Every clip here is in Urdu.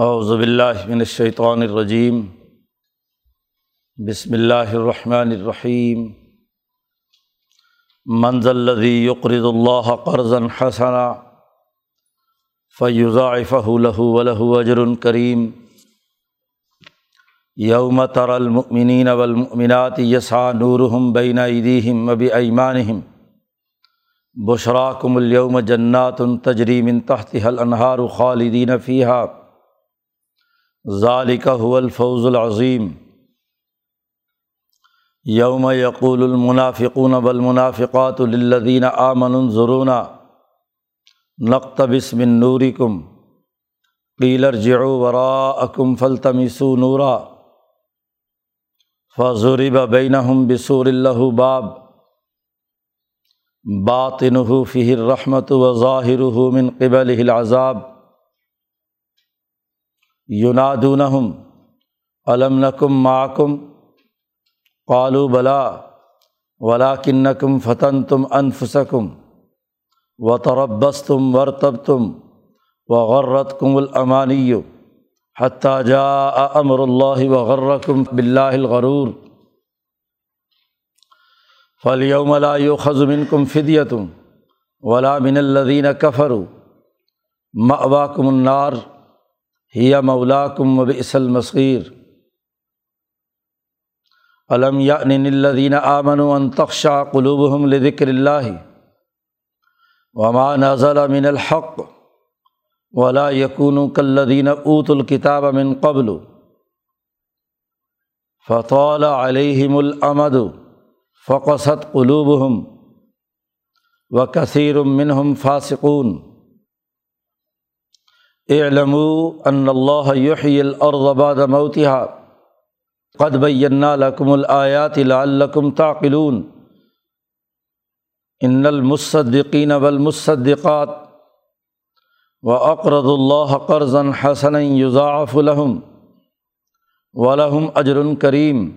اعوذ باللہ من الشیطان الرجیم، بسم اللہ الرحمن الرحیم۔ منزل الذي يقرض الله قرضا حسنا فيضاعفه له وله اجر کریم۔ یوم تر المؤمنین والمؤمنات یسعى نورهم بین ایدیہم وبایمانہم۔ بشراکم اليوم جنات تجری من تحتها الانہار خالدین فیها ذالک هو الفوز العظیم. یوم یقول المنافقون والمنافقات للذین آمنوا انظرونا نقتبس من نورکم قیل ارجعوا وراءکم فالتمسوا نورا. فضرب بینہم بسور له باب. باطنه فیہ الرحمۃ وظاہرہ من قبلہ العذاب. یونادونہم علم نکم معکم؟ قالو بلا ولا کنکم فتن تم انفسکم و تربس تم ورتب تم و غرت کم الامانی حتیٰ جا امر اللہ و غرکم بلّہ الغرور. فلیوم لا یؤخذ منکم فدیتم ولا من الذین کفروا، مأواکم النار. ہیا مولا کم و بس المصیر۔ علم یا یعنی آمن و انتخشا قلوب لذکر اللہ وما نزل من الحق ولا یقون کلدین اوت الکتاب من قبل فطول علیہم الامد فقصت قلوبہم و کثیر منہم فاسقون۔ علموا ان اللہ یحیی الارض بعد موتها قد بینا لکم الآیات لعلکم تعقلون۔ ان المصدقین والمصدقات واقرض اللہ قرضا حسنا یضاعف لهم، ولهم اجر کریم۔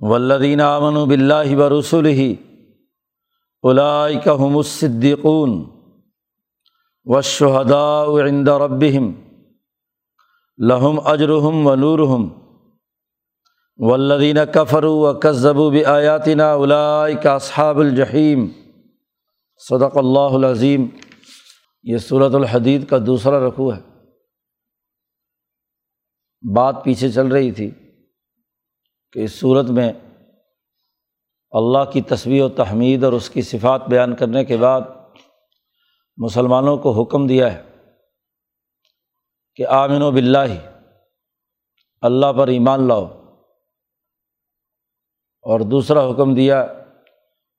والذین آمنوا باللہ ورسلہ اولئک هم الصدیقون۔ و شہدا عند ربہم لہم اجرحم و نورحم ولدین کفر و کذب و آیاتنا کا اصحاب الجحیم صدق اللہ العظیم یہ صورت الحدید کا دوسرا رقوع ہے۔ بات پیچھے چل رہی تھی کہ اس صورت میں اللہ کی تصویر و تحمید اور اس کی صفات بیان کرنے کے بعد مسلمانوں کو حکم دیا ہے کہ آمن و بلّہ اللہ پر ایمان لاؤ۔ اور دوسرا حکم دیا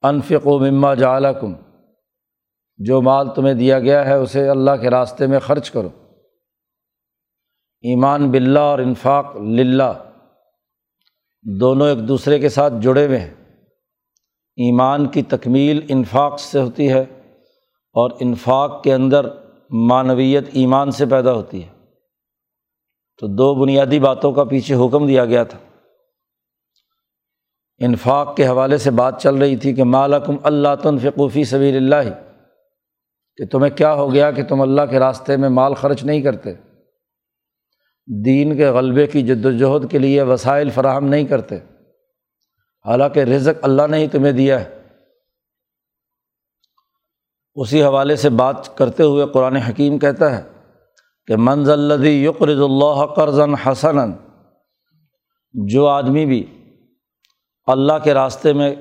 انفق و مما جعلکم، جو مال تمہیں دیا گیا ہے اسے اللہ کے راستے میں خرچ کرو۔ ایمان بلّہ اور انفاق للہ، دونوں ایک دوسرے کے ساتھ جڑے ہوئے ہیں۔ ایمان کی تکمیل انفاق سے ہوتی ہے۔ اور انفاق کے اندر معنویت ایمان سے پیدا ہوتی ہے۔ تو دو بنیادی باتوں کا پیچھے حکم دیا گیا تھا۔ انفاق کے حوالے سے بات چل رہی تھی کہ مالکم اللہ تنفقوفی سبیر اللہ، کہ تمہیں کیا ہو گیا کہ تم اللہ کے راستے میں مال خرچ نہیں کرتے۔ دین کے غلبے کی جد وجہد کے لیے وسائل فراہم نہیں کرتے۔ حالانکہ رزق اللہ نے ہی تمہیں دیا ہے۔ اسی حوالے سے بات کرتے ہوئے قرآن حکیم کہتا ہے کہ منز الدی یقرض اللہ قرضً حسن جو آدمی بھی اللہ کے راستے میں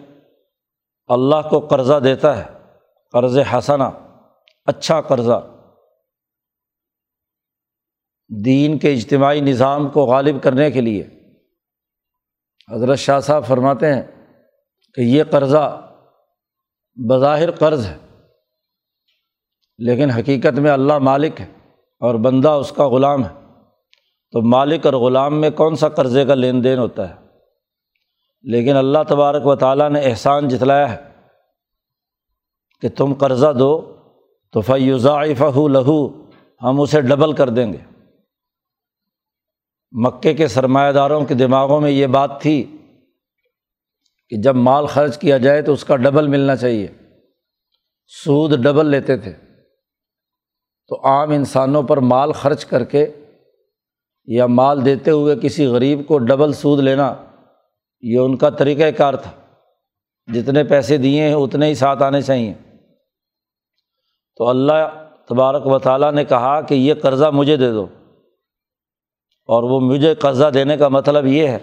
اللہ کو قرضہ دیتا ہے، قرض حسنا اچھا قرضہ، دین کے اجتماعی نظام کو غالب کرنے کے لیے حضرت شاہ صاحب فرماتے ہیں کہ یہ قرضہ بظاہر قرض ہے۔ لیکن حقیقت میں اللہ مالک ہے اور بندہ اس کا غلام ہے۔ تو مالک اور غلام میں کون سا قرضے کا لین دین ہوتا ہے؟ لیکن اللہ تبارک و تعالیٰ نے احسان جتلایا ہے کہ تم قرضہ دو تو فیوزا فہ لہو ہم اسے ڈبل کر دیں گے۔ مکے کے سرمایہ داروں کے دماغوں میں یہ بات تھی کہ جب مال خرچ کیا جائے تو اس کا ڈبل ملنا چاہیے۔ سود ڈبل لیتے تھے۔ تو عام انسانوں پر مال خرچ کر کے یا مال دیتے ہوئے کسی غریب کو ڈبل سود لینا، یہ ان کا طریقۂ کار تھا۔ جتنے پیسے دیے ہیں، اتنے ہی ساتھ آنے چاہئیں تو اللہ تبارک و تعالیٰ نے کہا کہ یہ قرضہ مجھے دے دو۔ اور وہ مجھے قرضہ دینے کا مطلب یہ ہے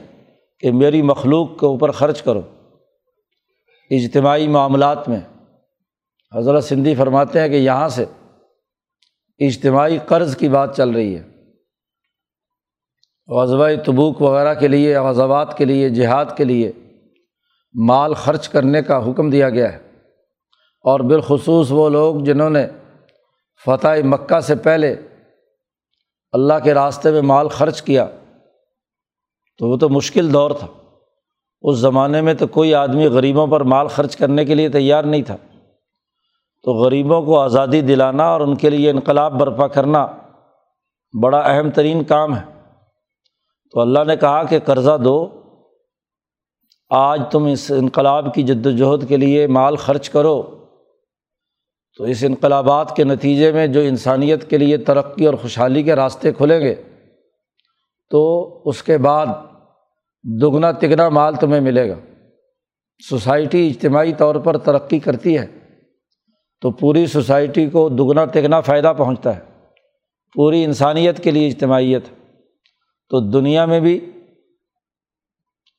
کہ میری مخلوق کے اوپر خرچ کرو۔ اجتماعی معاملات میں حضرت سندھی فرماتے ہیں کہ یہاں سے اجتماعی قرض کی بات چل رہی ہے۔ غزبۂ تبوک وغیرہ کے لیے، غزوات کے لیے، جہاد کے لیے مال خرچ کرنے کا حکم دیا گیا ہے۔ اور بالخصوص وہ لوگ جنہوں نے فتح مکہ سے پہلے اللہ کے راستے میں مال خرچ کیا، تو وہ تو مشکل دور تھا۔ اس زمانے میں تو کوئی آدمی غریبوں پر مال خرچ کرنے کے لیے تیار نہیں تھا۔ تو غریبوں کو آزادی دلانا اور ان کے لیے انقلاب برپا کرنا بڑا اہم ترین کام ہے۔ تو اللہ نے کہا کہ قرضہ دو۔ آج تم اس انقلاب کی جد وجہد کے لیے مال خرچ کرو۔ تو اس انقلابات کے نتیجے میں جو انسانیت کے لیے ترقی اور خوشحالی کے راستے کھلیں گے، تو اس کے بعد دگنا تگنا مال تمہیں ملے گا۔ سوسائٹی اجتماعی طور پر ترقی کرتی ہے۔ تو پوری سوسائٹی کو دگنا تگنا فائدہ پہنچتا ہے۔ پوری انسانیت کے لیے اجتماعیت۔ تو دنیا میں بھی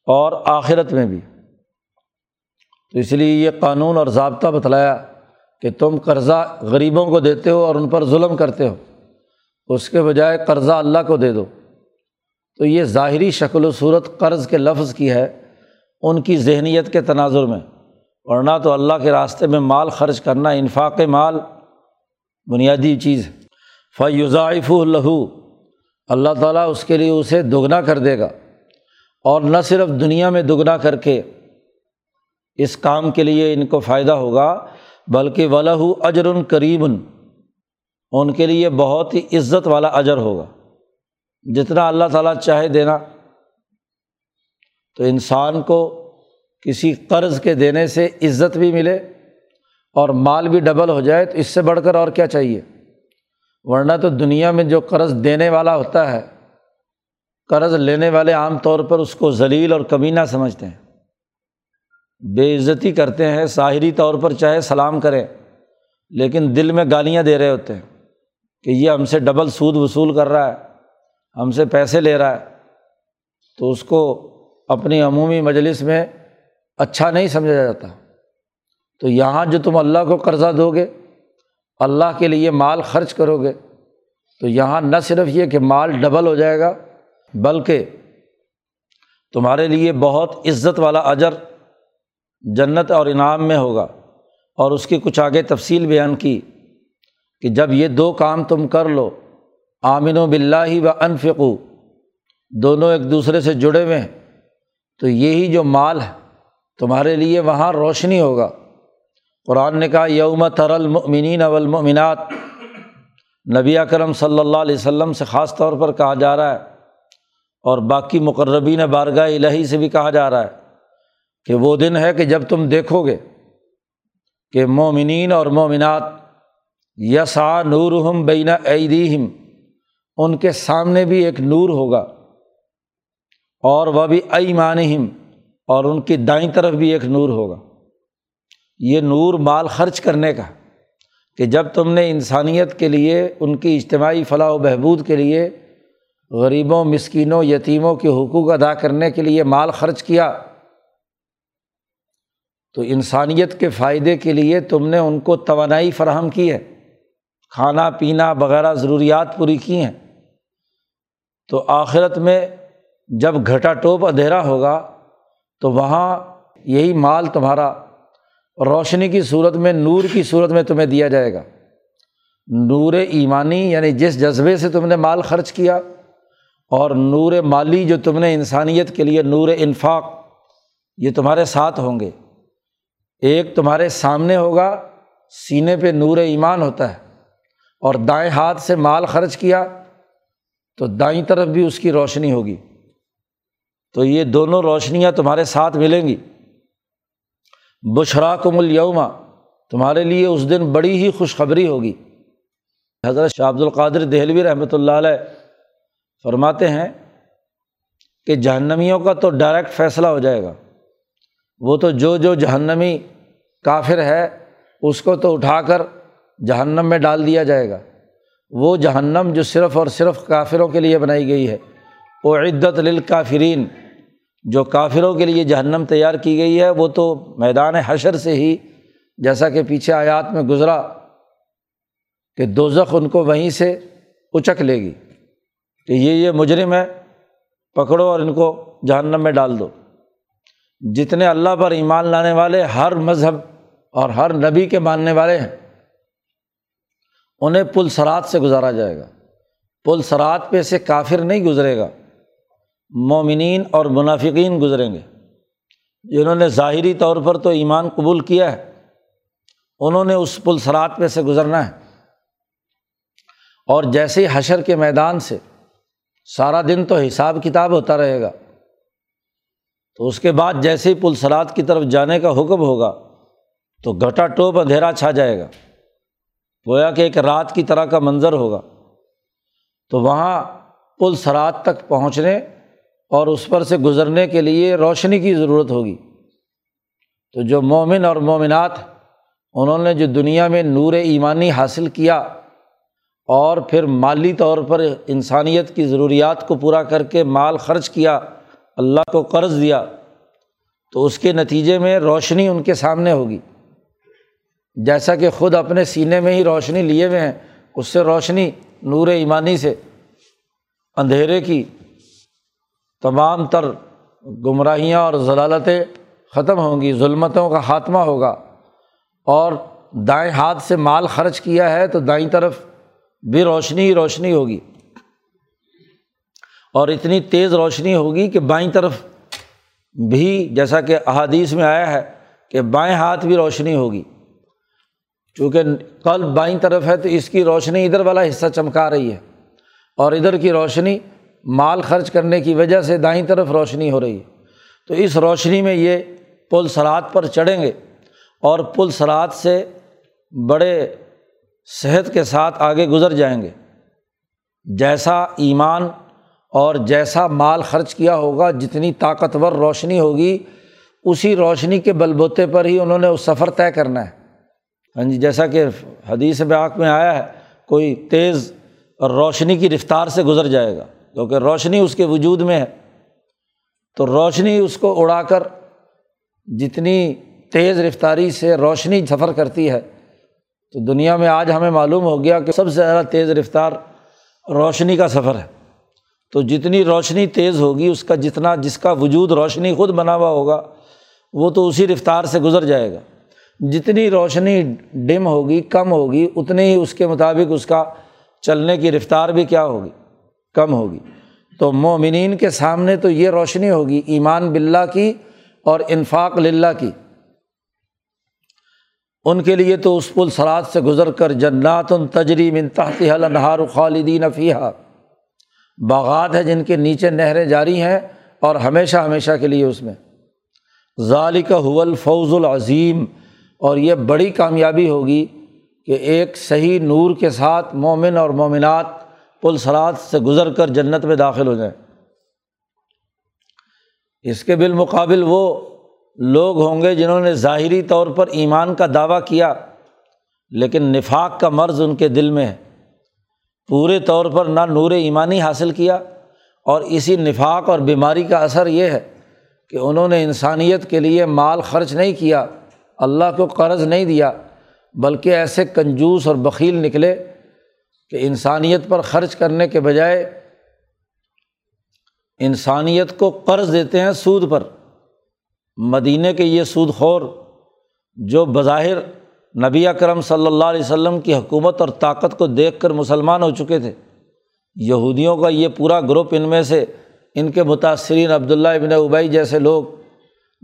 اور آخرت میں بھی۔ تو اس لیے یہ قانون اور ضابطہ بتلایا کہ تم قرضہ غریبوں کو دیتے ہو اور ان پر ظلم کرتے ہو۔ اس کے بجائے قرضہ اللہ کو دے دو۔ تو یہ ظاہری شکل و صورت قرض کے لفظ کی ہے، ان کی ذہنیت کے تناظر میں۔ ورنہ تو اللہ کے راستے میں مال خرچ کرنا، انفاق مال بنیادی چیز ہے۔ فیوزائف الہو اللہ تعالیٰ اس کے لیے اسے دگنا کر دے گا۔ اور نہ صرف دنیا میں دگنا کر کے اس کام کے لیے ان کو فائدہ ہوگا، بلکہ ولہ اجر قریب۔ ان کے لیے بہت ہی عزت والا اجر ہوگا۔ جتنا اللہ تعالیٰ چاہے دینا۔ تو انسان کو کسی قرض کے دینے سے عزت بھی ملے اور مال بھی ڈبل ہو جائے تو اس سے بڑھ کر اور کیا چاہیے؟ ورنہ تو دنیا میں جو قرض دینے والا ہوتا ہے، قرض لینے والے عام طور پر اس کو ذلیل اور کمینہ سمجھتے ہیں۔ بے عزتی کرتے ہیں ظاہری طور پر چاہے سلام کریں لیکن دل میں گالیاں دے رہے ہوتے ہیں کہ یہ ہم سے ڈبل سود وصول کر رہا ہے، ہم سے پیسے لے رہا ہے۔ تو اس کو اپنی عمومی مجلس میں اچھا نہیں سمجھا جاتا۔ تو یہاں جو تم اللہ کو قرضہ دو گے، اللہ کے لیے مال خرچ کرو گے، تو یہاں نہ صرف یہ کہ مال ڈبل ہو جائے گا، بلکہ تمہارے لیے بہت عزت والا اجر جنت اور انعام میں ہوگا۔ اور اس کی کچھ آگے تفصیل بیان کی کہ جب یہ دو کام تم کر لو آمن و بلّہ و انفقو، دونوں ایک دوسرے سے جڑے ہوئے ہیں، تو یہی جو مال ہے تمہارے لیے وہاں روشنی ہوگا۔ قرآن نے کہا، یوم تر المنین اولمنات نبی کرم صلی اللہ علیہ وسلم سے خاص طور پر کہا جا رہا ہے، اور باقی مقربین بارگاہ الہی سے بھی کہا جا رہا ہے کہ وہ دن ہے کہ جب تم دیکھو گے کہ مومنین اور مومنات یسا نور ہم بین عیدیم ان کے سامنے بھی ایک نور ہوگا اور وہ بھی ایمانہم۔ اور ان کی دائیں طرف بھی ایک نور ہوگا۔ یہ نور مال خرچ کرنے کا، کہ جب تم نے انسانیت کے لیے، ان کی اجتماعی فلاح و بہبود کے لیے، غریبوں، مسکینوں، یتیموں کے حقوق ادا کرنے کے لیے مال خرچ کیا، تو انسانیت کے فائدے کے لیے تم نے ان کو توانائی فراہم کی ہے۔ کھانا، پینا وغیرہ ضروریات پوری کی ہیں۔ تو آخرت میں جب گھٹا ٹوپ اندھیرا ہوگا تو وہاں یہی مال تمہارا روشنی کی صورت میں، نور کی صورت میں تمہیں دیا جائے گا۔ نور ایمانی یعنی جس جذبے سے تم نے مال خرچ کیا اور نور مالی جو تم نے انسانیت کے لیے، نور انفاق، یہ تمہارے ساتھ ہوں گے۔ ایک تمہارے سامنے ہوگا، سینے پہ نور ایمان ہوتا ہے اور دائیں ہاتھ سے مال خرچ کیا تو دائیں طرف بھی اس کی روشنی ہوگی۔ تو یہ دونوں روشنیاں تمہارے ساتھ ملیں گی۔ بشرا کم الوما تمہارے لیے اس دن بڑی ہی خوشخبری ہوگی۔ حضرت شاہ عبد القادر دہلوی رحمۃ اللہ علیہ فرماتے ہیں کہ جہنمیوں کا تو ڈائریکٹ فیصلہ ہو جائے گا۔ وہ تو جو جو جہنمی کافر ہے، اس کو تو اٹھا کر جہنم میں ڈال دیا جائے گا۔ وہ جہنم جو صرف اور صرف کافروں کے لیے بنائی گئی ہے۔ وہ عدت للکافرین جو کافروں کے لیے جہنم تیار کی گئی ہے، وہ تو میدان حشر سے ہی جیسا کہ پیچھے آیات میں گزرا کہ دو ان کو وہیں سے اچک لے گی کہ یہ یہ مجرم ہے، پکڑو اور ان کو جہنم میں ڈال دو۔ جتنے اللہ پر ایمان لانے والے ہر مذہب اور ہر نبی کے ماننے والے ہیں، انہیں پل سرات سے گزارا جائے گا۔ پل سرات پہ سے کافر نہیں گزرے گا۔ مومنین اور منافقین گزریں گے۔ جنہوں نے ظاہری طور پر تو ایمان قبول کیا ہے۔ انہوں نے اس پل سرات پہ سے گزرنا ہے۔ اور جیسے ہی حشر کے میدان سے سارا دن تو حساب کتاب ہوتا رہے گا، تو اس کے بعد جیسے ہی پل سرات کی طرف جانے کا حکم ہوگا، تو گھٹا ٹوپ اندھیرا چھا جائے گا۔ گویا کہ ایک رات کی طرح کا منظر ہوگا۔ تو وہاں پل سرات تک پہنچنے اور اس پر سے گزرنے کے لیے روشنی کی ضرورت ہوگی۔ تو جو مومن اور مومنات، انہوں نے جو دنیا میں نور ایمانی حاصل کیا اور پھر مالی طور پر انسانیت کی ضروریات کو پورا کر کے مال خرچ کیا، اللہ کو قرض دیا، تو اس کے نتیجے میں روشنی ان کے سامنے ہوگی۔ جیسا کہ خود اپنے سینے میں ہی روشنی لیے ہوئے ہیں، اس سے روشنی نور ایمانی سے، اندھیرے کی تمام تر گمراہیاں اور ضلالتیں ختم ہوں گی، ظلمتوں کا خاتمہ ہوگا۔ اور دائیں ہاتھ سے مال خرچ کیا ہے تو دائیں طرف بھی روشنی ہی روشنی ہوگی۔ اور اتنی تیز روشنی ہوگی کہ بائیں طرف بھی جیسا کہ احادیث میں آیا ہے کہ بائیں ہاتھ بھی روشنی ہوگی۔ چونکہ کل بائیں طرف ہے تو اس کی روشنی ادھر والا حصہ چمکا رہی ہے اور ادھر کی روشنی مال خرچ کرنے کی وجہ سے دائیں طرف روشنی ہو رہی ہے۔ تو اس روشنی میں یہ پل سرات پر چڑھیں گے اور پل سرات سے بڑے صحت کے ساتھ آگے گزر جائیں گے۔ جیسا ایمان اور جیسا مال خرچ کیا ہوگا، جتنی طاقتور روشنی ہوگی، اسی روشنی کے بل بوتے پر ہی انہوں نے وہ سفر طے کرنا ہے۔ ہاں جی جیسا کہ حدیث باغ میں آیا ہے، کوئی تیز روشنی کی رفتار سے گزر جائے گا۔ کیونکہ روشنی اس کے وجود میں ہے۔ تو روشنی اس کو اڑا کر جتنی تیز رفتاری سے روشنی سفر کرتی ہے، تو دنیا میں آج ہمیں معلوم ہو گیا کہ سب سے زیادہ تیز رفتار روشنی کا سفر ہے۔ تو جتنی روشنی تیز ہوگی، اس کا جتنا جس کا وجود روشنی خود بنا ہوا ہوگا، وہ تو اسی رفتار سے گزر جائے گا۔ جتنی روشنی ڈم ہوگی، کم ہوگی، اتنی ہی اس کے مطابق اس کا چلنے کی رفتار بھی کیا ہوگی۔ کم ہوگی۔ تو مومنین کے سامنے تو یہ روشنی ہوگی، ایمان بلّہ کی اور انفاق للہ کی۔ ان کے لیے تو اس پل سرات سے گزر کر جنات ان تجریم تحت النہار خالدین فیحہ باغات ہے جن کے نیچے نہریں جاری ہیں اور ہمیشہ ہمیشہ کے لیے اس میں۔ ظالق حول فوز العظیم۔ اور یہ بڑی کامیابی ہوگی کہ ایک صحیح نور کے ساتھ مومن اور مومنات پل سرات سے گزر کر جنت میں داخل ہو جائیں۔ اس کے بالمقابل وہ لوگ ہوں گے جنہوں نے ظاہری طور پر ایمان کا دعویٰ کیا، لیکن نفاق کا مرض ان کے دل میں ہے۔ پورے طور پر نہ نور ایمانی حاصل کیا، اور اسی نفاق اور بیماری کا اثر یہ ہے کہ انہوں نے انسانیت کے لیے مال خرچ نہیں کیا، اللہ کو قرض نہیں دیا، بلکہ ایسے کنجوس اور بخیل نکلے کہ انسانیت پر خرچ کرنے کے بجائے انسانیت کو قرض دیتے ہیں سود پر۔ مدینہ کے یہ سود خور جو بظاہر نبی اکرم صلی اللہ علیہ وسلم کی حکومت اور طاقت کو دیکھ کر مسلمان ہو چکے تھے۔ یہودیوں کا یہ پورا گروپ ان میں سے ان کے متاثرین عبداللہ ابن ابئی جیسے لوگ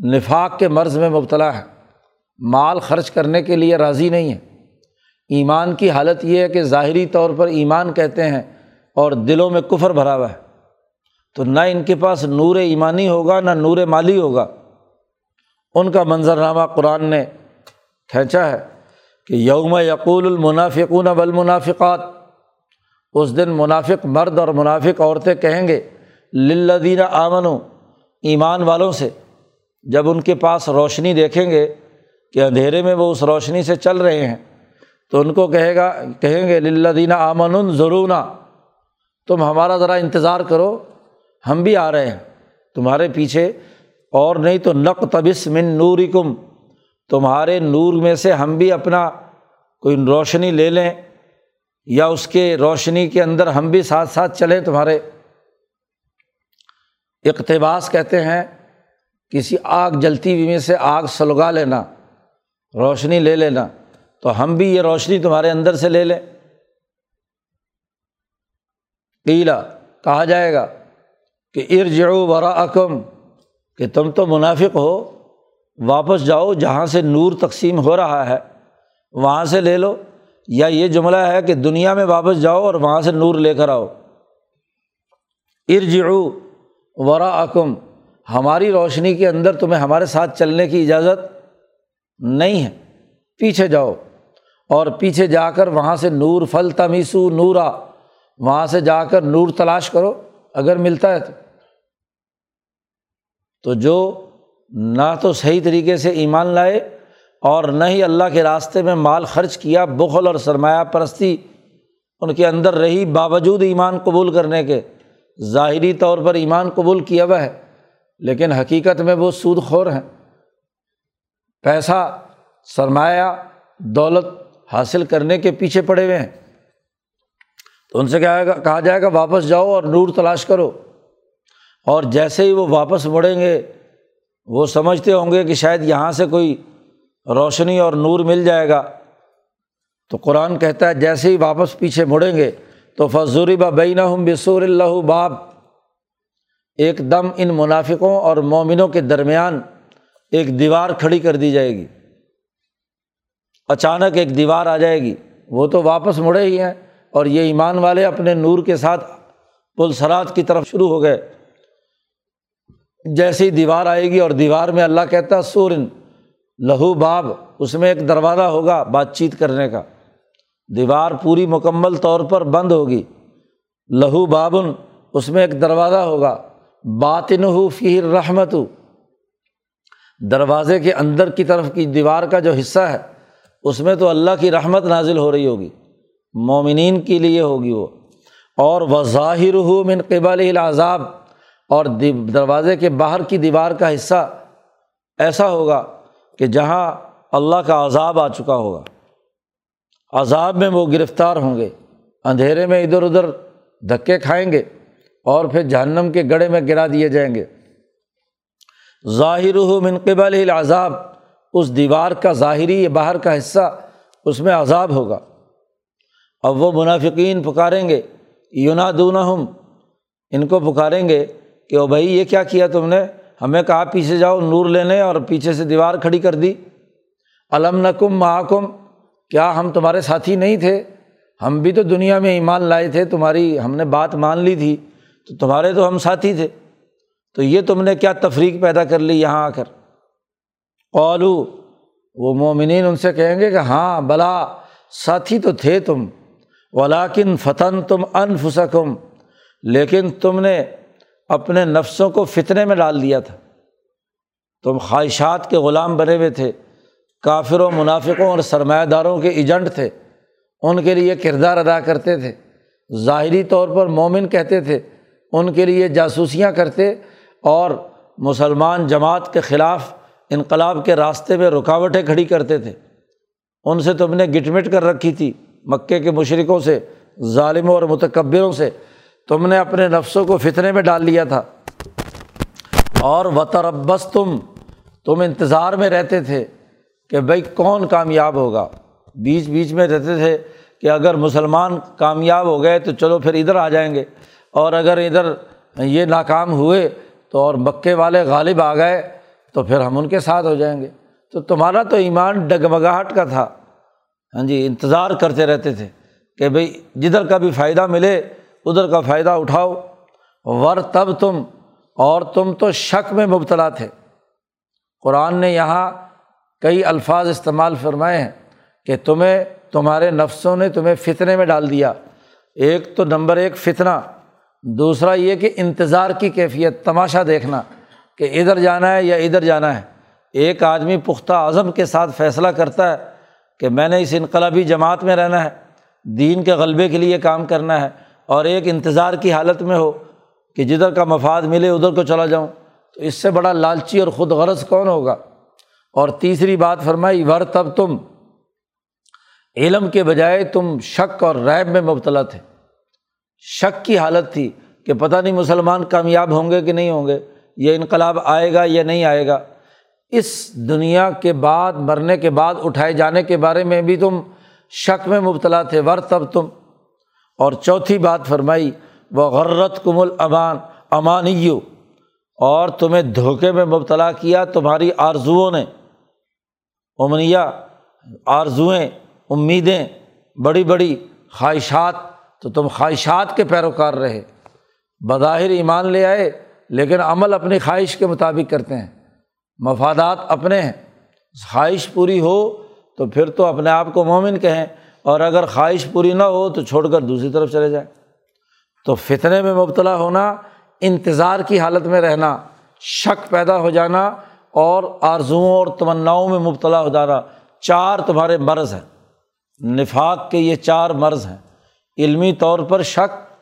نفاق کے مرض میں مبتلا ہے مال خرچ کرنے کے لیے راضی نہیں ہے ایمان کی حالت یہ ہے کہ ظاہری طور پر ایمان کہتے ہیں اور دلوں میں کفر بھرا ہوا ہے۔ تو نہ ان کے پاس نور ایمانی ہوگا، نہ نور مالی ہوگا۔ ان کا منظرنامہ قرآن نے کھینچا ہے کہ یوم یقول المنافقون بالمنافقات اس دن منافق مرد اور منافق عورتیں کہیں گے للدین آمن ایمان والوں سے۔ جب ان کے پاس روشنی دیکھیں گے کہ اندھیرے میں وہ اس روشنی سے چل رہے ہیں۔ تو ان کو کہے گا کہیں گے للدین آمن ضرور تم ہمارا ذرا انتظار کرو، ہم بھی آ رہے ہیں۔ تمہارے پیچھے اور نہیں تو نق تبس من نوری کم تمہارے نور میں سے ہم بھی اپنا کوئی روشنی لے لیں یا اس کے روشنی کے اندر ہم بھی ساتھ ساتھ چلیں۔ تمہارے اقتباس کہتے ہیں، کسی آگ جلتی ہوئی میں سے آگ سلگا لینا، روشنی لے لینا۔ تو ہم بھی یہ روشنی تمہارے اندر سے لے لیں۔ قیلا، کہا جائے گا کہ ارجعو ورا اکم کہ تم تو منافق ہو، واپس جاؤ جہاں سے نور تقسیم ہو رہا ہے، وہاں سے لے لو۔ یا یہ جملہ ہے کہ دنیا میں واپس جاؤ اور وہاں سے نور لے کر آؤ۔ ارجعو ورا اکم ہماری روشنی کے اندر تمہیں ہمارے ساتھ چلنے کی اجازت نہیں ہے۔ پیچھے جاؤ۔ اور پیچھے جا کر وہاں سے نور پھل تمیسو نورا، وہاں سے جا کر نور تلاش کرو، اگر ملتا ہے تو۔ تو جو نہ تو صحیح طریقے سے ایمان لائے اور نہ ہی اللہ کے راستے میں مال خرچ کیا، بخل اور سرمایہ پرستی، ان کے اندر رہی باوجود ایمان قبول کرنے کے۔ ظاہری طور پر ایمان قبول کیا ہوا ہے، لیکن حقیقت میں وہ سود خور ہیں۔ پیسہ، سرمایہ، دولت حاصل کرنے کے پیچھے پڑے ہوئے ہیں۔ تو ان سے کیا کہا جائے گا، واپس جاؤ اور نور تلاش کرو۔ اور جیسے ہی وہ واپس مڑیں گے، وہ سمجھتے ہوں گے کہ شاید یہاں سے کوئی روشنی اور نور مل جائے گا۔ تو قرآن کہتا ہے، جیسے ہی واپس پیچھے مڑیں گے، تو فضوری بین بصور اللہ باب ایک دم ان منافقوں اور مومنوں کے درمیان ایک دیوار کھڑی کر دی جائے گی۔ اچانک ایک دیوار آ جائے گی۔ وہ تو واپس مڑے ہی ہیں اور یہ ایمان والے اپنے نور کے ساتھ پلسرات کی طرف شروع ہو گئے۔ جیسی دیوار آئے گی اور دیوار میں اللہ کہتا ہے، سورن، لہو باب، اس میں ایک دروازہ ہوگا بات چیت کرنے کا۔ دیوار پوری مکمل طور پر بند ہوگی۔ لہو بابن، اس میں ایک دروازہ ہوگا۔ باطن ہو فیر رحمت دروازے کے اندر کی طرف کی دیوار کا جو حصہ ہے اس میں تو اللہ کی رحمت نازل ہو رہی ہوگی، مومنین کے لیے ہوگی وہ۔ اور وہ ظاہر ہو من قبل العذاب، اور دروازے کے باہر کی دیوار کا حصہ ایسا ہوگا کہ جہاں اللہ کا عذاب آ چکا ہوگا۔ عذاب میں وہ گرفتار ہوں گے، اندھیرے میں ادھر ادھر دھکے کھائیں گے، اور پھر جہنم کے گڑے میں گرا دیے جائیں گے۔ ظاہر من قبل العذاب اس دیوار کا ظاہری یا باہر کا حصہ اس میں عذاب ہوگا۔ اب وہ منافقین پکاریں گے یونا دونا ہم ان کو پکاریں گے کہ او بھائی، یہ کیا کیا تم نے؟ ہمیں کہا پیچھے جاؤ، نور لینے اور پیچھے سے دیوار کھڑی کر دی۔ علم نقم محکم کیا ہم تمہارے ساتھی نہیں تھے؟ ہم بھی تو دنیا میں ایمان لائے تھے، تمہاری ہم نے بات مان لی تھی، تو تمہارے تو ہم ساتھی تھے۔ تو یہ تم نے کیا تفریق پیدا کر لی یہاں آ کر؟ قالو، وہ مومنین ان سے کہیں گے کہ ہاں بلا، ساتھی تو تھے تم ولاکن فتن تم انفسکم، لیکن تم نے اپنے نفسوں کو فتنے میں ڈال دیا تھا۔ تم خواہشات کے غلام بنے ہوئے تھے، کافروں، منافقوں اور سرمایہ داروں کے ایجنٹ تھے، ان کے لیے کردار ادا کرتے تھے۔ ظاہری طور پر مومن کہتے تھے، ان کے لیے جاسوسیاں کرتے اور مسلمان جماعت کے خلاف انقلاب کے راستے میں رکاوٹیں کھڑی کرتے تھے۔ ان سے تم نے گٹ مٹ کر رکھی تھی، مکے کے مشرقوں سے، ظالموں اور متکبروں سے۔ تم نے اپنے نفسوں کو فتنے میں ڈال لیا تھا۔ اور وطربس تم تم انتظار میں رہتے تھے کہ بھائی کون کامیاب ہوگا۔ بیچ بیچ میں رہتے تھے کہ اگر مسلمان کامیاب ہو گئے تو چلو پھر ادھر آ جائیں گے۔ اور اگر ادھر یہ ناکام ہوئے تو اور مکے والے غالب آ گئے۔ تو پھر ہم ان کے ساتھ ہو جائیں گے۔ تو تمہارا تو ایمان ڈگمگاہٹ کا تھا۔ ہاں جی انتظار کرتے رہتے تھے کہ بھائی جدھر کا بھی فائدہ ملے، ادھر کا فائدہ اٹھاؤ۔ ور تب تم، اور تم تو شک میں مبتلا تھے۔ قرآن نے یہاں کئی الفاظ استعمال فرمائے ہیں کہ تمہیں، تمہارے نفسوں نے تمہیں فتنے میں ڈال دیا۔ ایک تو نمبر ایک فتنہ، دوسرا یہ کہ انتظار کی کیفیت، تماشا دیکھنا۔ کہ ادھر جانا ہے یا ادھر جانا ہے۔ ایک آدمی پختہ اعظم کے ساتھ فیصلہ کرتا ہے کہ میں نے اس انقلابی جماعت میں رہنا ہے، دین کے غلبے کے لیے کام کرنا ہے اور ایک انتظار کی حالت میں ہو کہ جدھر کا مفاد ملے ادھر کو چلا جاؤں۔ تو اس سے بڑا لالچی اور خود غرض کون ہوگا؟ اور تیسری بات فرمائی، ور تب تم۔ علم کے بجائے تم شک اور ریب میں مبتلا تھے۔ شک کی حالت تھی کہ پتہ نہیں مسلمان کامیاب ہوں گے کہ نہیں ہوں گے۔ یہ انقلاب آئے گا یا نہیں آئے گا، اس دنیا کے بعد، مرنے کے بعد، اٹھائے جانے کے بارے میں بھی تم شک میں مبتلا تھے۔ ور تب تم، اور چوتھی بات فرمائی وہ غرت کم الامان امانیو، اور تمہیں دھوکے میں مبتلا کیا تمہاری آرزوؤں نے۔ امنیا آرزوئیں، امیدیں، بڑی بڑی خواہشات، تو تم خواہشات کے پیروکار رہے۔ بظاہر ایمان لے آئے لیکن عمل اپنی خواہش کے مطابق کرتے ہیں۔ مفادات اپنے ہیں۔ خواہش پوری ہو تو پھر تو اپنے آپ کو مومن کہیں اور اگر خواہش پوری نہ ہو تو چھوڑ کر دوسری طرف چلے جائیں۔ تو فتنے میں مبتلا ہونا، انتظار کی حالت میں رہنا، شک پیدا ہو جانا اور آرزوؤں اور تمناؤں میں مبتلا ہو جانا، چار تمہارے مرض ہیں۔ نفاق کے یہ چار مرض ہیں۔ علمی طور پر شک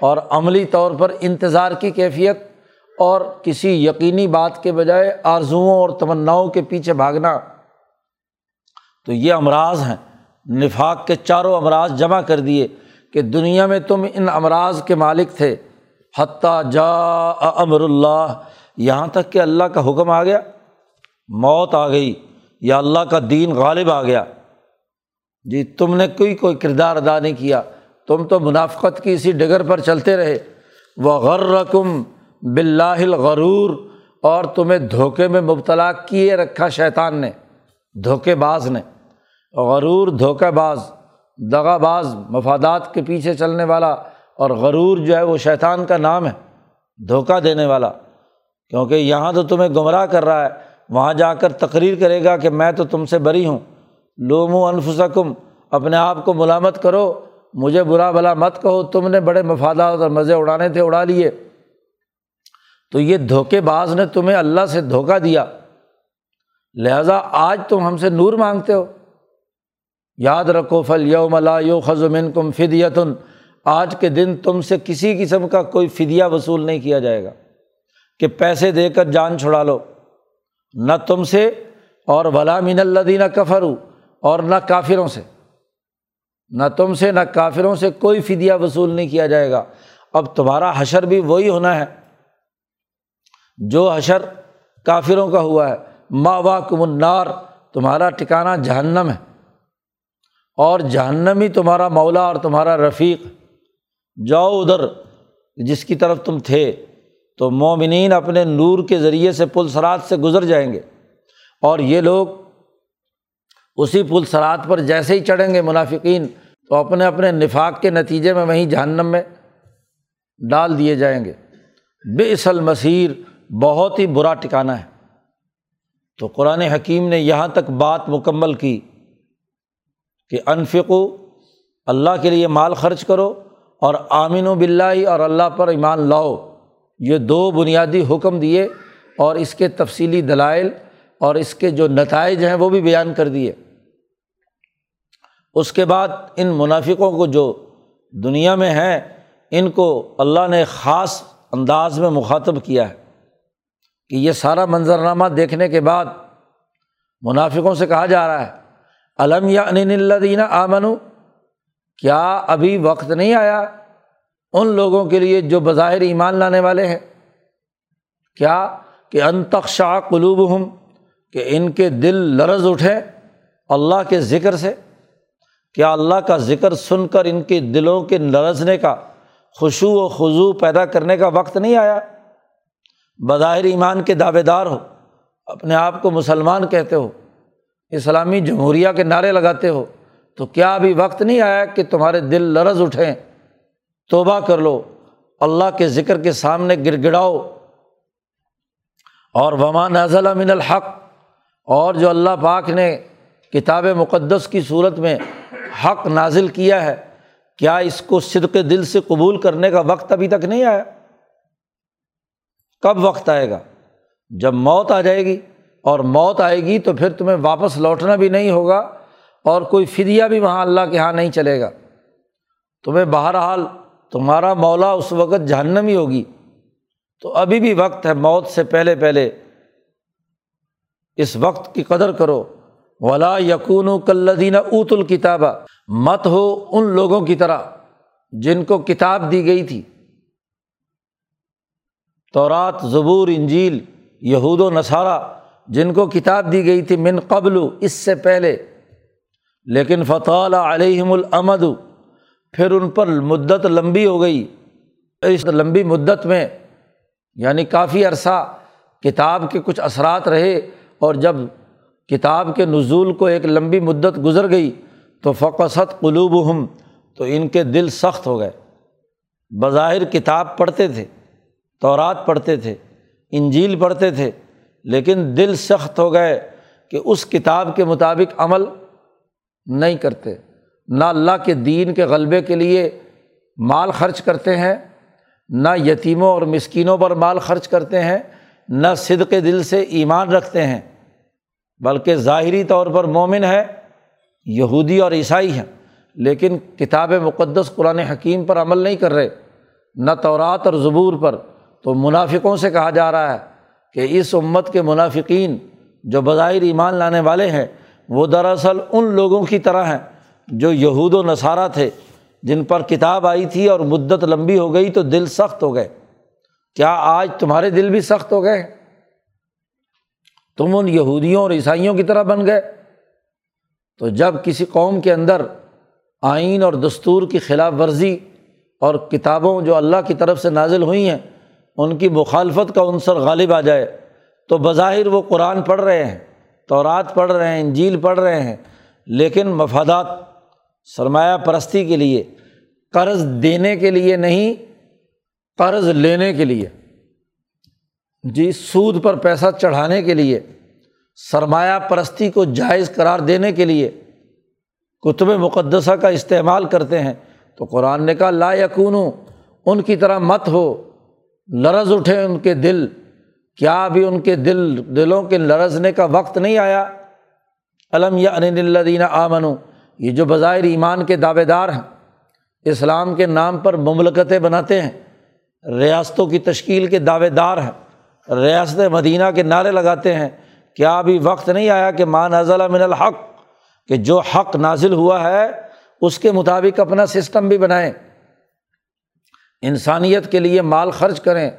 اور عملی طور پر انتظار کی کیفیت اور کسی یقینی بات کے بجائے آرزوؤں اور تمناؤں کے پیچھے بھاگنا۔ تو یہ امراض ہیں۔ نفاق کے چاروں امراض جمع کر دیے کہ دنیا میں تم ان امراض کے مالک تھے۔ حتیٰ جا امر اللہ۔ یہاں تک کہ اللہ کا حکم آ گیا۔ موت آ گئی۔ یا اللہ کا دین غالب آ گیا۔ جی تم نے کوئی کوئی کردار ادا نہیں کیا۔ تم تو منافقت کی اسی ڈگر پر چلتے رہے۔ وہ غر رقم بلّہ غرور اور تمہیں دھوکے میں مبتلا کیے رکھا شیطان نے، دھوکے باز نے۔ غرور دھوکہ باز، دغا باز مفادات کے پیچھے چلنے والا، اور غرور جو ہے وہ شیطان کا نام ہے، دھوکہ دینے والا۔ کیونکہ یہاں تو تمہیں گمراہ کر رہا ہے، وہاں جا کر تقریر کرے گا کہ میں تو تم سے بری ہوں۔ لوم و انفسکم، اپنے آپ کو ملامت کرو، مجھے برا بلا مت کہو، تم نے بڑے مفادات اور مزے اڑانے تھے، اڑا لیے۔ تو یہ دھوکے باز نے تمہیں اللہ سے دھوکہ دیا۔ لہٰذا آج تم ہم سے نور مانگتے ہو۔ یاد رکھو فل یو ملا یو خزمن کم فدیتن آج کے دن تم سے کسی قسم کا کوئی فدیہ وصول نہیں کیا جائے گا۔ کہ پیسے دے کر جان چھڑا لو۔ نہ تم سے اور ولا من اللہ دینہ کفر اور نہ کافروں سے۔ نہ تم سے، نہ کافروں سے کوئی فدیہ وصول نہیں کیا جائے گا۔ اب تمہارا حشر بھی وہی ہونا ہے۔ جو حشر کافروں کا ہوا ہے ما وا کم النار، تمہارا ٹکانا جہنم ہے۔ اور جہنم ہی تمہارا مولا اور تمہارا رفیق۔ جاؤ ادھر، جس کی طرف تم تھے، تو مومنین اپنے نور کے ذریعے سے پل سرات سے گزر جائیں گے۔ اور یہ لوگ اسی پل سرات پر جیسے ہی چڑھیں گے منافقین، تو اپنے اپنے نفاق کے نتیجے میں وہیں جہنم میں ڈال دیے جائیں گے۔ بے اصل مسیر بہت ہی برا ٹکانا ہے۔ تو قرآن حکیم نے یہاں تک بات مکمل کی کہ انفقو، اللہ کے لیے مال خرچ کرو اور آمین و بلّہ اور اللہ پر ایمان لاؤ۔ یہ دو بنیادی حکم دیے اور اس کے تفصیلی دلائل اور اس کے جو نتائج ہیں وہ بھی بیان کر دیے۔ اس کے بعد ان منافقوں کو جو دنیا میں ہیں، ان کو اللہ نے خاص انداز میں مخاطب کیا ہے۔ کہ یہ سارا منظرنامہ دیکھنے کے بعد منافقوں سے کہا جا رہا ہے علم یا یعنی ان آمن کیا ابھی وقت نہیں آیا ان لوگوں کے لیے جو بظاہر ایمان لانے والے ہیں؟ کیا کہ انتخشا قلوب ہوں کہ ان کے دل لرز اٹھے اللہ کے ذکر سے؟ کیا اللہ کا ذکر سن کر ان کے دلوں کے لرزنے کا خوشو و خضو پیدا کرنے کا وقت نہیں آیا؟ بظاہر ایمان کے دعوے دار ہو، اپنے آپ کو مسلمان کہتے ہو، اسلامی جمہوریہ کے نعرے لگاتے ہو، تو کیا ابھی وقت نہیں آیا کہ تمہارے دل لرز اٹھیں؟ توبہ کر لو، اللہ کے ذکر کے سامنے گر گڑاؤ اور وما نازل امن الحق، اور جو اللہ پاک نے کتاب مقدس کی صورت میں حق نازل کیا ہے، کیا اس کو صدق دل سے قبول کرنے کا وقت ابھی تک نہیں آیا؟ کب وقت آئے گا؟ جب موت آ جائے گی اور موت آئے گی تو پھر تمہیں واپس لوٹنا بھی نہیں ہوگا اور کوئی فدیہ بھی وہاں اللہ کے یہاں نہیں چلے گا۔ تمہیں بہرحال تمہارا مولا اس وقت جہنم ہی ہوگی۔ تو ابھی بھی وقت ہے موت سے پہلے پہلے۔ اس وقت کی قدر کرو۔ ولا یقون و کلدین اوت الکتابہ مت ہو ان لوگوں کی طرح جن کو کتاب دی گئی تھی۔ تو رات زبور، انجیل، یہود و نصارہ، جن کو کتاب دی گئی تھی من قبل، اس سے پہلے۔ لیکن فتح علیہم العمد پھر ان پر مدت لمبی ہو گئی۔ اس لمبی مدت میں یعنی کافی عرصہ، کتاب کے کچھ اثرات رہے اور جب کتاب کے نزول کو ایک لمبی مدت گزر گئی، تو فقصت قلوب ہم تو ان کے دل سخت ہو گئے۔ بظاہر کتاب پڑھتے تھے۔ تورات پڑھتے تھے، انجیل پڑھتے تھے، لیکن دل سخت ہو گئے کہ اس کتاب کے مطابق عمل نہیں کرتے۔ نہ اللہ کے دین کے غلبے کے لیے مال خرچ کرتے ہیں، نہ یتیموں اور مسکینوں پر مال خرچ کرتے ہیں، نہ صدق دل سے ایمان رکھتے ہیں، بلکہ ظاہری طور پر مومن ہے یہودی اور عیسائی ہیں۔ لیکن کتاب مقدس قرآن حکیم پر عمل نہیں کر رہے، نہ تورات اور زبور پر۔ تو منافقوں سے کہا جا رہا ہے کہ اس امت کے منافقین جو بظاہر ایمان لانے والے ہیں، وہ دراصل ان لوگوں کی طرح ہیں جو یہود و نصارہ تھے، جن پر کتاب آئی تھی اور مدت لمبی ہو گئی تو دل سخت ہو گئے۔ کیا آج تمہارے دل بھی سخت ہو گئے؟ تم ان یہودیوں اور عیسائیوں کی طرح بن گئے۔ تو جب کسی قوم کے اندر آئین اور دستور کی خلاف ورزی اور کتابوں جو اللہ کی طرف سے نازل ہوئی ہیں ان کی مخالفت کا عنصر غالب آ جائے۔ تو بظاہر وہ قرآن پڑھ رہے ہیں، تورات پڑھ رہے ہیں، انجیل پڑھ رہے ہیں، لیکن مفادات سرمایہ پرستی کے لیے، قرض دینے کے لیے نہیں، قرض لینے کے لیے۔ جی سود پر پیسہ چڑھانے کے لیے، سرمایہ پرستی کو جائز قرار دینے کے لیے کتب مقدسہ کا استعمال کرتے ہیں۔ تو قرآن نے کہا، لا یقون ان کی طرح مت ہو۔ لرز اٹھے ان کے دل، کیا ابھی ان کے دل، دلوں کے لرزنے کا وقت نہیں آیا؟ علم یا ان الدین آمن یہ جو بظاہر ایمان کے دعوے دار ہیں، اسلام کے نام پر مملکتیں بناتے ہیں، ریاستوں کی تشکیل کے دعوے دار ہیں، ریاست مدینہ کے نعرے لگاتے ہیں، کیا ابھی وقت نہیں آیا کہ ماں نازل من الحق، کہ جو حق نازل ہوا ہے، اس کے مطابق اپنا سسٹم بھی بنائیں۔ انسانیت کے لیے مال خرچ کریں،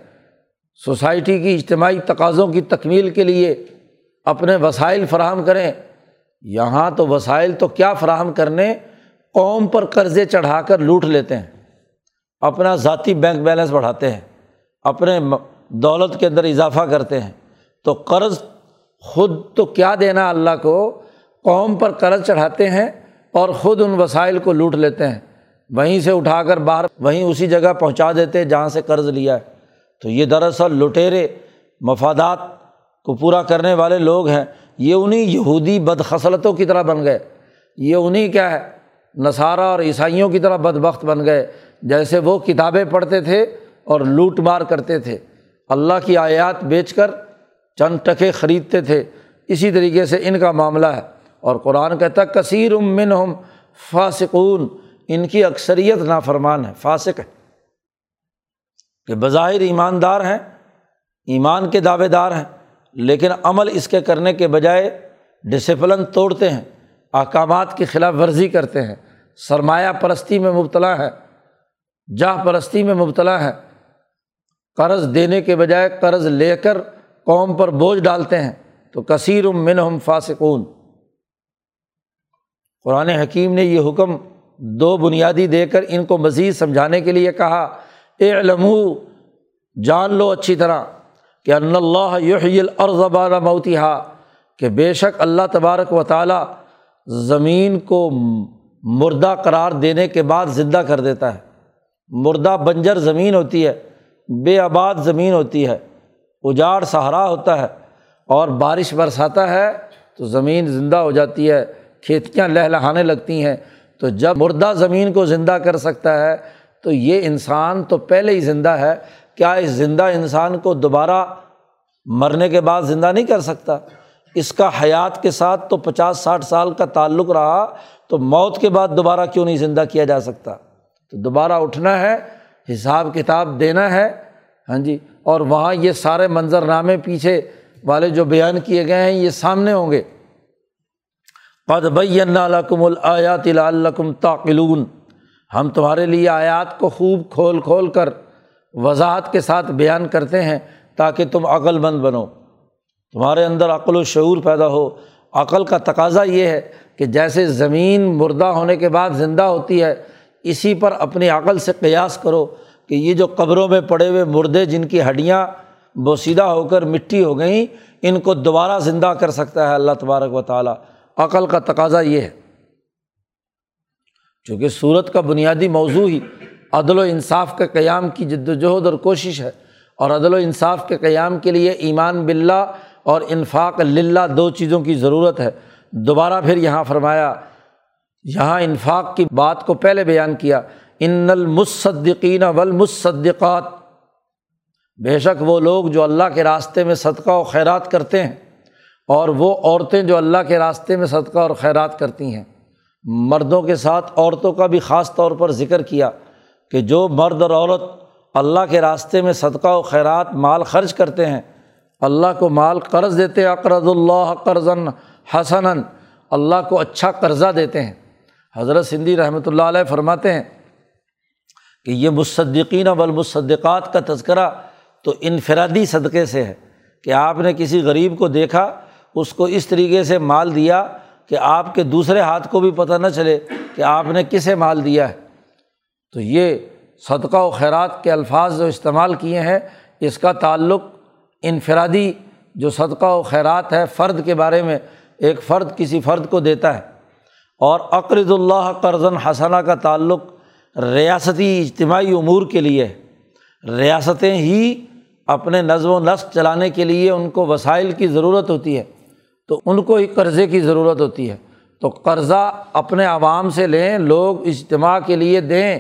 سوسائٹی کی اجتماعی تقاضوں کی تکمیل کے لیے اپنے وسائل فراہم کریں۔ یہاں تو وسائل تو کیا فراہم کرنے، قوم پر قرضے چڑھا کر لوٹ لیتے ہیں۔ اپنا ذاتی بینک بیلنس بڑھاتے ہیں، اپنے دولت کے اندر اضافہ کرتے ہیں۔ تو قرض خود تو کیا دینا اللہ کو؟ قوم پر قرض چڑھاتے ہیں اور خود ان وسائل کو لوٹ لیتے ہیں۔ وہیں سے اٹھا کر باہر، وہیں اسی جگہ پہنچا دیتے جہاں سے قرض لیا ہے۔ تو یہ دراصل لٹیرے مفادات کو پورا کرنے والے لوگ ہیں۔ یہ انہیں یہودی بدخصلتوں کی طرح بن گئے۔ یہ انہیں کیا ہے، نصارہ اور عیسائیوں کی طرح بد بخت بن گئے۔ جیسے وہ کتابیں پڑھتے تھے اور لوٹ مار کرتے تھے۔ اللہ کی آیات بیچ کر چند ٹکے خریدتے تھے۔ اسی طریقے سے ان کا معاملہ ہے۔ اور قرآن کہتا کثیر امن ہم فاسقون ان کی اکثریت نافرمان ہے فاسق ہے کہ بظاہر ایماندار ہیں، ایمان کے دعوے دار ہیں، لیکن عمل اس کے کرنے کے بجائے ڈسپلن توڑتے ہیں، احکامات کی خلاف ورزی کرتے ہیں۔ سرمایہ پرستی میں مبتلا ہے جاہ پرستی میں مبتلا ہے قرض دینے کے بجائے قرض لے کر قوم پر بوجھ ڈالتے ہیں، تو کثیر من ہم فاسقون۔ قرآن حکیم نے یہ حکم دو بنیادی دے کر ان کو مزید سمجھانے کے لیے کہا اے علم جان لو اچھی طرح کہ ان اللہ یحیی الارض بعد موتیہا کہ بے شک اللہ تبارک و تعالیٰ زمین کو مردہ قرار دینے کے بعد زندہ کر دیتا ہے۔ مردہ بنجر زمین ہوتی ہے، بے آباد زمین ہوتی ہے، اجاڑ سہارا ہوتا ہے اور بارش برساتا ہے تو زمین زندہ ہو جاتی ہے، کھیتیاں لہلہانے لگتی ہیں۔ تو جب مردہ زمین کو زندہ کر سکتا ہے، تو یہ انسان تو پہلے ہی زندہ ہے۔ کیا اس زندہ انسان کو دوبارہ مرنے کے بعد زندہ نہیں کر سکتا؟ اس کا حیات کے ساتھ تو پچاس، ساٹھ سال کا تعلق رہا، تو موت کے بعد دوبارہ کیوں نہیں زندہ کیا جا سکتا؟ تو دوبارہ اٹھنا ہے، حساب کتاب دینا ہے ہاں جی اور وہاں یہ سارے منظرنامے پیچھے والے جو بیان کیے گئے ہیں، یہ سامنے ہوں گے۔ قد لکم الیات الکم تاقلون ہم تمہارے لیے آیات کو خوب کھول کھول کر وضاحت کے ساتھ بیان کرتے ہیں تاکہ تم عقل مند بنو۔ تمہارے اندر عقل و شعور پیدا ہو۔ عقل کا تقاضا یہ ہے کہ جیسے زمین مردہ ہونے کے بعد زندہ ہوتی ہے، اسی پر اپنی عقل سے قیاس کرو کہ یہ جو قبروں میں پڑے ہوئے مردے جن کی ہڈیاں بوسیدہ ہو کر مٹی ہو گئیں، ان کو دوبارہ زندہ کر سکتا ہے اللہ تبارک و تعالیٰ۔ عقل کا تقاضا یہ ہے۔ چونکہ صورت کا بنیادی موضوع ہی عدل و انصاف کے قیام کی جد وجہد اور کوشش ہے، اور عدل و انصاف کے قیام کے لیے ایمان بلّہ اور انفاق للہ دو چیزوں کی ضرورت ہے۔ دوبارہ پھر یہاں فرمایا، یہاں انفاق کی بات کو پہلے بیان کیا، ان المصدقین والمصدقات۔ بے شک وہ لوگ جو اللہ کے راستے میں صدقہ و خیرات کرتے ہیں۔ اور وہ عورتیں جو اللہ کے راستے میں صدقہ اور خیرات کرتی ہیں۔ مردوں کے ساتھ عورتوں کا بھی خاص طور پر ذکر کیا کہ جو مرد اور عورت اللہ کے راستے میں صدقہ و خیرات مال خرچ کرتے ہیں، اللہ کو مال قرض دیتے اقرض اللہ قرضن حسن اللہ کو اچھا قرضہ دیتے ہیں۔ حضرت سندھی رحمۃ اللہ علیہ فرماتے ہیں کہ یہ مصدقین والمصدقات کا تذکرہ تو انفرادی صدقے سے ہے کہ آپ نے کسی غریب کو دیکھا اس کو اس طریقے سے مال دیا کہ آپ کے دوسرے ہاتھ کو بھی پتہ نہ چلے کہ آپ نے کسے مال دیا ہے۔ تو یہ صدقہ و خیرات کے الفاظ جو استعمال کیے ہیں، اس کا تعلق انفرادی جو صدقہ و خیرات ہے، فرد کے بارے میں ایک فرد کسی فرد کو دیتا ہے۔ اور اقرض اللہ قرضن حسنہ کا تعلق ریاستی اجتماعی امور کے لیے ریاستیں ہی اپنے نظم و نسق چلانے کے لیے ان کو وسائل کی ضرورت ہوتی ہے۔ تو ان کو ہی قرضے کی ضرورت ہوتی ہے۔ تو قرضہ اپنے عوام سے لیں، لوگ اجتماع کے لیے دیں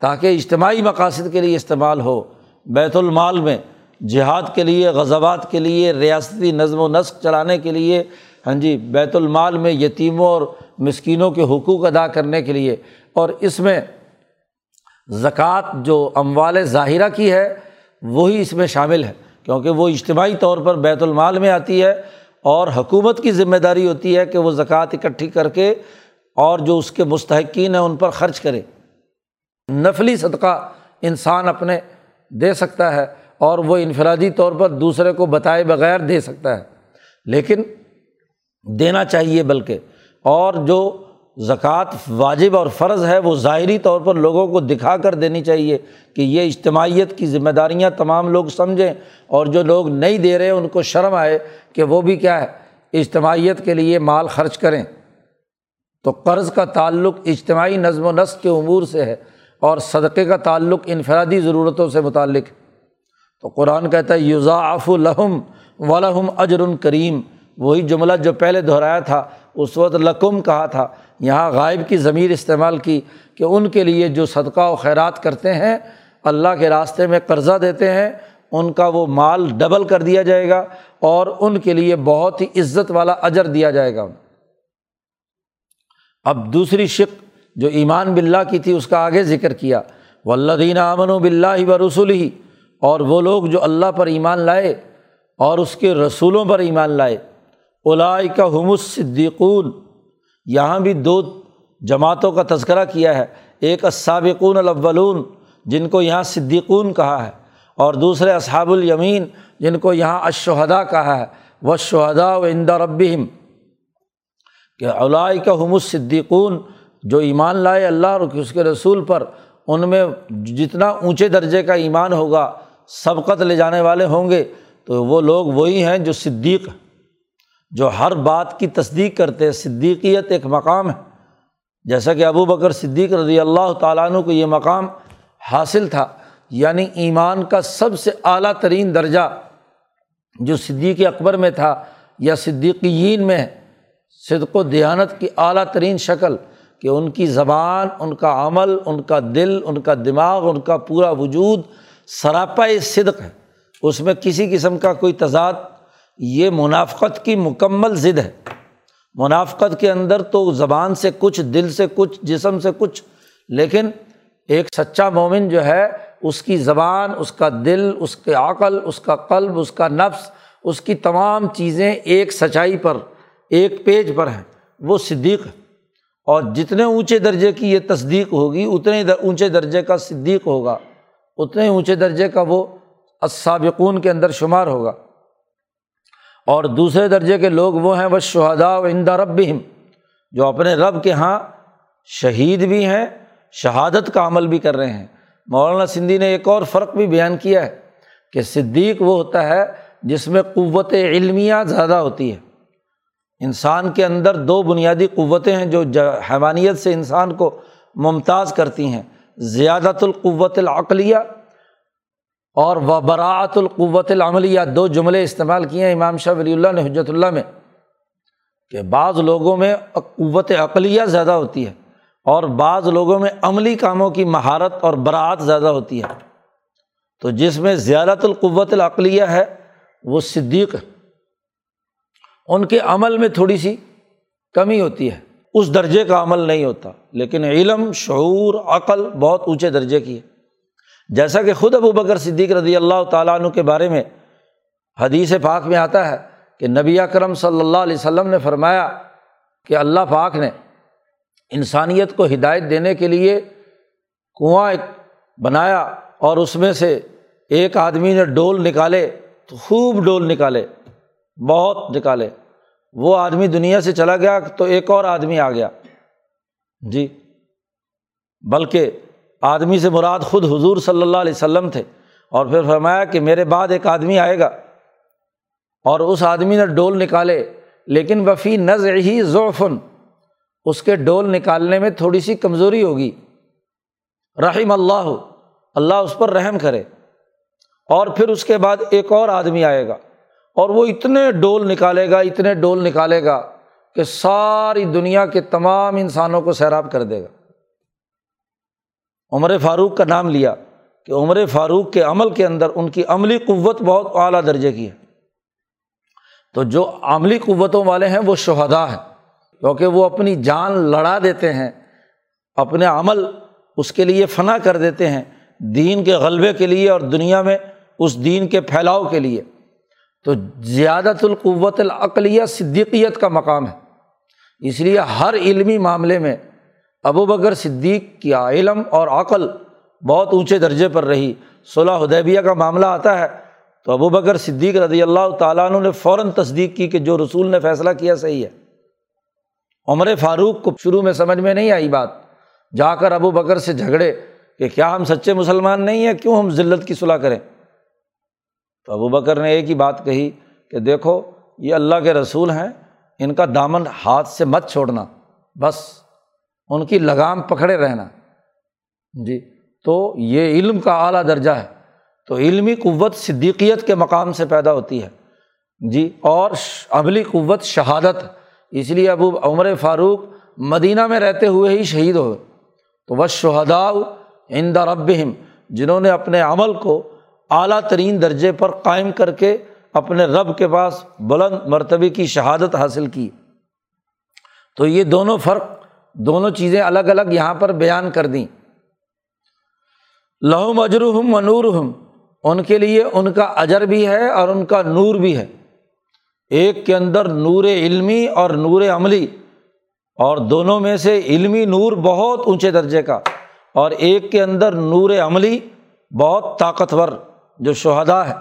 تاکہ اجتماعی مقاصد کے لیے استعمال ہو۔ بیت المال میں جہاد کے لیے غزبات کے لیے، ریاستی نظم و نسق چلانے کے لیے ہاں جی بیت المال میں یتیموں اور مسکینوں کے حقوق ادا کرنے کے لیے۔ اور اس میں زکوٰۃ جو اموال ظاہرہ کی ہے، وہی اس میں شامل ہے۔ کیونکہ وہ اجتماعی طور پر بیت المال میں آتی ہے۔ اور حکومت کی ذمہ داری ہوتی ہے کہ وہ زکوٰۃ اکٹھی کر کے اور جو اس کے مستحقین ہیں ان پر خرچ کرے۔ نفلی صدقہ انسان اپنے دے سکتا ہے اور وہ انفرادی طور پر دوسرے کو بتائے بغیر دے سکتا ہے۔ لیکن دینا چاہیے بلکہ اور جو زکوٰۃ واجب اور فرض ہے، وہ ظاہری طور پر لوگوں کو دکھا کر دینی چاہیے کہ یہ اجتماعیت کی ذمہ داریاں تمام لوگ سمجھیں اور جو لوگ نہیں دے رہے ان کو شرم آئے کہ وہ بھی کیا ہے، اجتماعیت کے لیے مال خرچ کریں۔ تو قرض کا تعلق اجتماعی نظم و نسق کے امور سے ہے اور صدقے کا تعلق انفرادی ضرورتوں سے متعلق۔ تو قرآن کہتا ہے یوزا آف الحم ولحم اجر کریم۔ وہی جملہ جو پہلے دہرایا تھا، اس وقت لقم کہا تھا۔ یہاں غائب کی ضمیر استعمال کی کہ ان کے لیے جو صدقہ و خیرات کرتے ہیں، اللہ کے راستے میں قرضہ دیتے ہیں، ان کا وہ مال ڈبل کر دیا جائے گا اور ان کے لیے بہت ہی عزت والا اجر دیا جائے گا۔ اب دوسری شک جو ایمان بلّہ کی تھی، اس کا آگے ذکر کیا۔ ولدین امن و بلّہ و رسول ہی اور وہ لوگ جو اللہ پر ایمان لائے اور اس کے رسولوں پر ایمان لائے۔ الائی کا حمس صدیقون یہاں بھی دو جماعتوں کا تذکرہ کیا ہے۔ ایک اسابقون الاولون، جن کو یہاں صدیقون کہا ہے، اور دوسرے اصحاب الیمین جن کو یہاں اشہدا کہا ہے۔ وہ شہدا و اندا ربہم، کہ علائی کا حمس صدیقون جو ایمان لائے اللہ اور اس کے رسول پر، ان میں جتنا اونچے درجے کا ایمان ہوگا، سبقت لے جانے والے ہوں گے۔ تو وہ لوگ وہی ہیں جو صدیق جو ہر بات کی تصدیق کرتے ہیں، صدیقیت ایک مقام ہے۔ جیسا کہ ابو بکر صدیق رضی اللہ تعالیٰ عنہ کو یہ مقام حاصل تھا یعنی ایمان کا سب سے اعلیٰ ترین درجہ جو صدیق اکبر میں تھا یا صدیقین میں صدق و دیانت کی اعلیٰ ترین شکل کہ ان کی زبان، ان کا عمل، ان کا دل، ان کا دماغ، ان کا پورا وجود سراپا صدق ہے۔ اس میں کسی قسم کا کوئی تضاد یہ منافقت کی مکمل ضد ہے۔ منافقت کے اندر تو زبان سے کچھ، دل سے کچھ، جسم سے کچھ، لیکن ایک سچا مومن جو ہے، اس کی زبان، اس کا دل، اس کے عقل، اس کا قلب، اس کا نفس، اس کی تمام چیزیں ایک سچائی پر، ایک پیج پر ہیں۔ وہ صدیق ہے۔ اور جتنے اونچے درجے کی یہ تصدیق ہوگی، اتنے اونچے درجے کا صدیق ہوگا۔ اتنے اونچے درجے کا وہ اسابقون کے اندر شمار ہوگا۔ اور دوسرے درجے کے لوگ وہ ہیں وہ شہدا و اندا رب بھی جو اپنے رب کے یہاں شہید بھی ہیں، شہادت کا عمل بھی کر رہے ہیں۔ مولانا سندھی نے ایک اور فرق بھی بیان کیا ہے کہ صدیق وہ ہوتا ہے جس میں قوت علمیہ زیادہ ہوتی ہے۔ انسان کے اندر دو بنیادی قوتیں ہیں جو حیوانیت سے انسان کو ممتاز کرتی ہیں، زیادت القوت العقلیہ اور و براعت القوت العملیہ دو جملے استعمال کیے ہیں امام شاہ ولی اللہ نے حجرت اللہ میں کہ بعض لوگوں میں قوت عقلیہ زیادہ ہوتی ہے اور بعض لوگوں میں عملی کاموں کی مہارت اور براعت زیادہ ہوتی ہے۔ تو جس میں زیادت القوت العقلیہ ہے، وہ صدیق ان کے عمل میں تھوڑی سی کمی ہوتی ہے۔ اس درجے کا عمل نہیں ہوتا، لیکن علم، شعور، عقل بہت اونچے درجے کی ہے۔ جیسا کہ خود ابو بکر صدیق رضی اللہ تعالیٰ عنہ کے بارے میں حدیث پاک میں آتا ہے کہ نبی اکرم صلی اللہ علیہ وسلم نے فرمایا کہ اللہ پاک نے انسانیت کو ہدایت دینے کے لیے کنواں ایک بنایا اور اس میں سے ایک آدمی نے ڈول نکالے، تو خوب ڈول نکالے، بہت نکالے۔ وہ آدمی دنیا سے چلا گیا تو ایک اور آدمی آ گیا۔ جی بلکہ آدمی سے مراد خود حضور صلی اللہ علیہ وسلم تھے اور پھر فرمایا کہ میرے بعد ایک آدمی آئے گا اور اس آدمی نے ڈول نکالے، لیکن وفی نظ ہی ذوفن اس کے ڈول نکالنے میں تھوڑی سی کمزوری ہوگی۔ رحم اللہ اللہ اس پر رحم کرے۔ اور پھر اس کے بعد ایک اور آدمی آئے گا اور وہ اتنے ڈول نکالے گا، اتنے ڈول نکالے گا کہ ساری دنیا کے تمام انسانوں کو سیراب کر دے گا۔ عمر فاروق کا نام لیا کہ عمر فاروق کے عمل کے اندر ان کی عملی قوت بہت اعلیٰ درجے کی ہے۔ تو جو عملی قوتوں والے ہیں وہ شہدا ہیں، کیونکہ وہ اپنی جان لڑا دیتے ہیں، اپنے عمل اس کے لیے فنا کر دیتے ہیں، دین کے غلبے کے لیے اور دنیا میں اس دین کے پھیلاؤ کے لیے۔ تو زیادت القوت العقلیہ صدیقیت کا مقام ہے۔ اس لیے ہر علمی معاملے میں ابو بکر صدیق کی علم اور عقل بہت اونچے درجے پر رہی۔ صلاح حدیبیہ کا معاملہ آتا ہے تو ابو بکر صدیق رضی اللہ تعالیٰ عنہ نے فوراً تصدیق کی کہ جو رسول نے فیصلہ کیا صحیح ہے۔ عمر فاروق کو شروع میں سمجھ میں نہیں آئی بات۔ جا کر ابو بکر سے جھگڑے کہ کیا ہم سچے مسلمان نہیں ہیں، کیوں ہم ذلت کی صلاح کریں؟ تو ابو بکر نے ایک ہی بات کہی کہ دیکھو، یہ اللہ کے رسول ہیں، ان کا دامن ہاتھ سے مت چھوڑنا، بس۔ ان کی لگام پکڑے رہنا۔ جی تو یہ علم کا اعلیٰ درجہ ہے۔ تو علمی قوت صدیقیت کے مقام سے پیدا ہوتی ہے۔ جی اور عملی قوت شہادت۔ اس لیے ابو عمر فاروق مدینہ میں رہتے ہوئے ہی شہید ہوئے۔ تو وہ شہدا عند ربہم، جنہوں نے اپنے عمل کو اعلیٰ ترین درجے پر قائم کر کے اپنے رب کے پاس بلند مرتبے کی شہادت حاصل کی۔ تو یہ دونوں فرق دونوں چیزیں الگ الگ یہاں پر بیان کر دیں۔ لہم اجرحم و نور ہم ان کے لیے ان کا اجر بھی ہے اور ان کا نور بھی ہے۔ ایک کے اندر نور علمی اور نور عملی، اور دونوں میں سے علمی نور بہت اونچے درجے کا، اور ایک کے اندر نور عملی بہت طاقتور جو شہدا ہے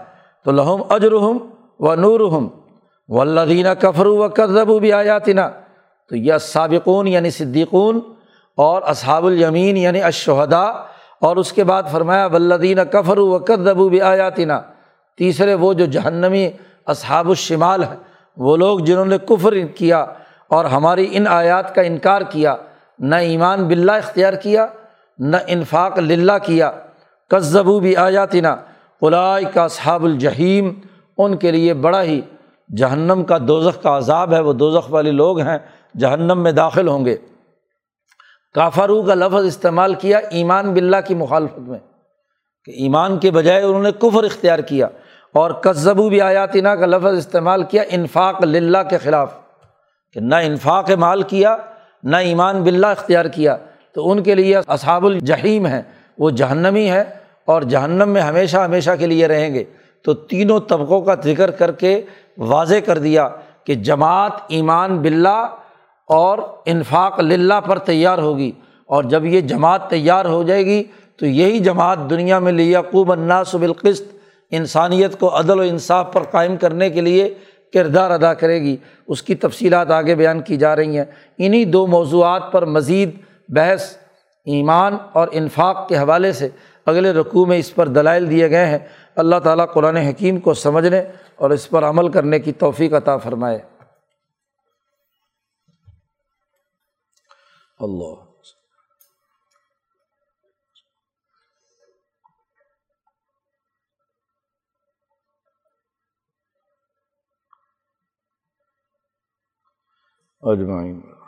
تو لہم اجرحم و نور ہم و اللہ کفرو و کذب بھی آیاتنا تو یہ سابقون یعنی صدیقون اور اصحاب الیمین یعنی اشہدا اور اس کے بعد فرمایا ولدین کفر و کدبو بھی آیاتینہ تیسرے وہ جو جہنمی اصحاب الشمال ہے وہ لوگ جنہوں نے کفر کیا اور ہماری ان آیات کا انکار کیا، نہ ایمان بلّہ اختیار کیا، نہ انفاق للہ کیا۔ کذبو بھی آیاتینہ قلائے کا اصحاب الجحیم۔ ان کے لیے بڑا ہی جہنم کا دوزخ کا عذاب ہے، وہ دوزخ والے لوگ ہیں۔ جہنم میں داخل ہوں گے۔ کافرو کا لفظ استعمال کیا ایمان بلّہ کی مخالفت میں، کہ ایمان کے بجائے انہوں نے کفر اختیار کیا۔ اور کذبو بھی آیاتینہ کا لفظ استعمال کیا انفاق للہ کے خلاف، کہ نہ انفاق مال کیا، نہ ایمان بلّہ اختیار کیا۔ تو ان کے لیے اصحاب الجحیم ہیں، وہ جہنمی ہے اور جہنم میں ہمیشہ ہمیشہ کے لیے رہیں گے۔ تو تینوں طبقوں کا ذکر کر کے واضح کر دیا کہ جماعت ایمان بلّہ اور انفاق للہ پر تیار ہوگی اور جب یہ جماعت تیار ہو جائے گی تو یہی جماعت دنیا میں لیقوب الناس بالقسط، انسانیت کو عدل و انصاف پر قائم کرنے کے لیے کردار ادا کرے گی۔ اس کی تفصیلات آگے بیان کی جا رہی ہیں۔ انہیں دو موضوعات پر مزید بحث، ایمان اور انفاق کے حوالے سے اگلے رقوع میں اس پر دلائل دیے گئے ہیں۔ اللہ تعالیٰ قرآن حکیم کو سمجھنے اور اس پر عمل کرنے کی توفیق عطا فرمائے۔ اللہ اجمائن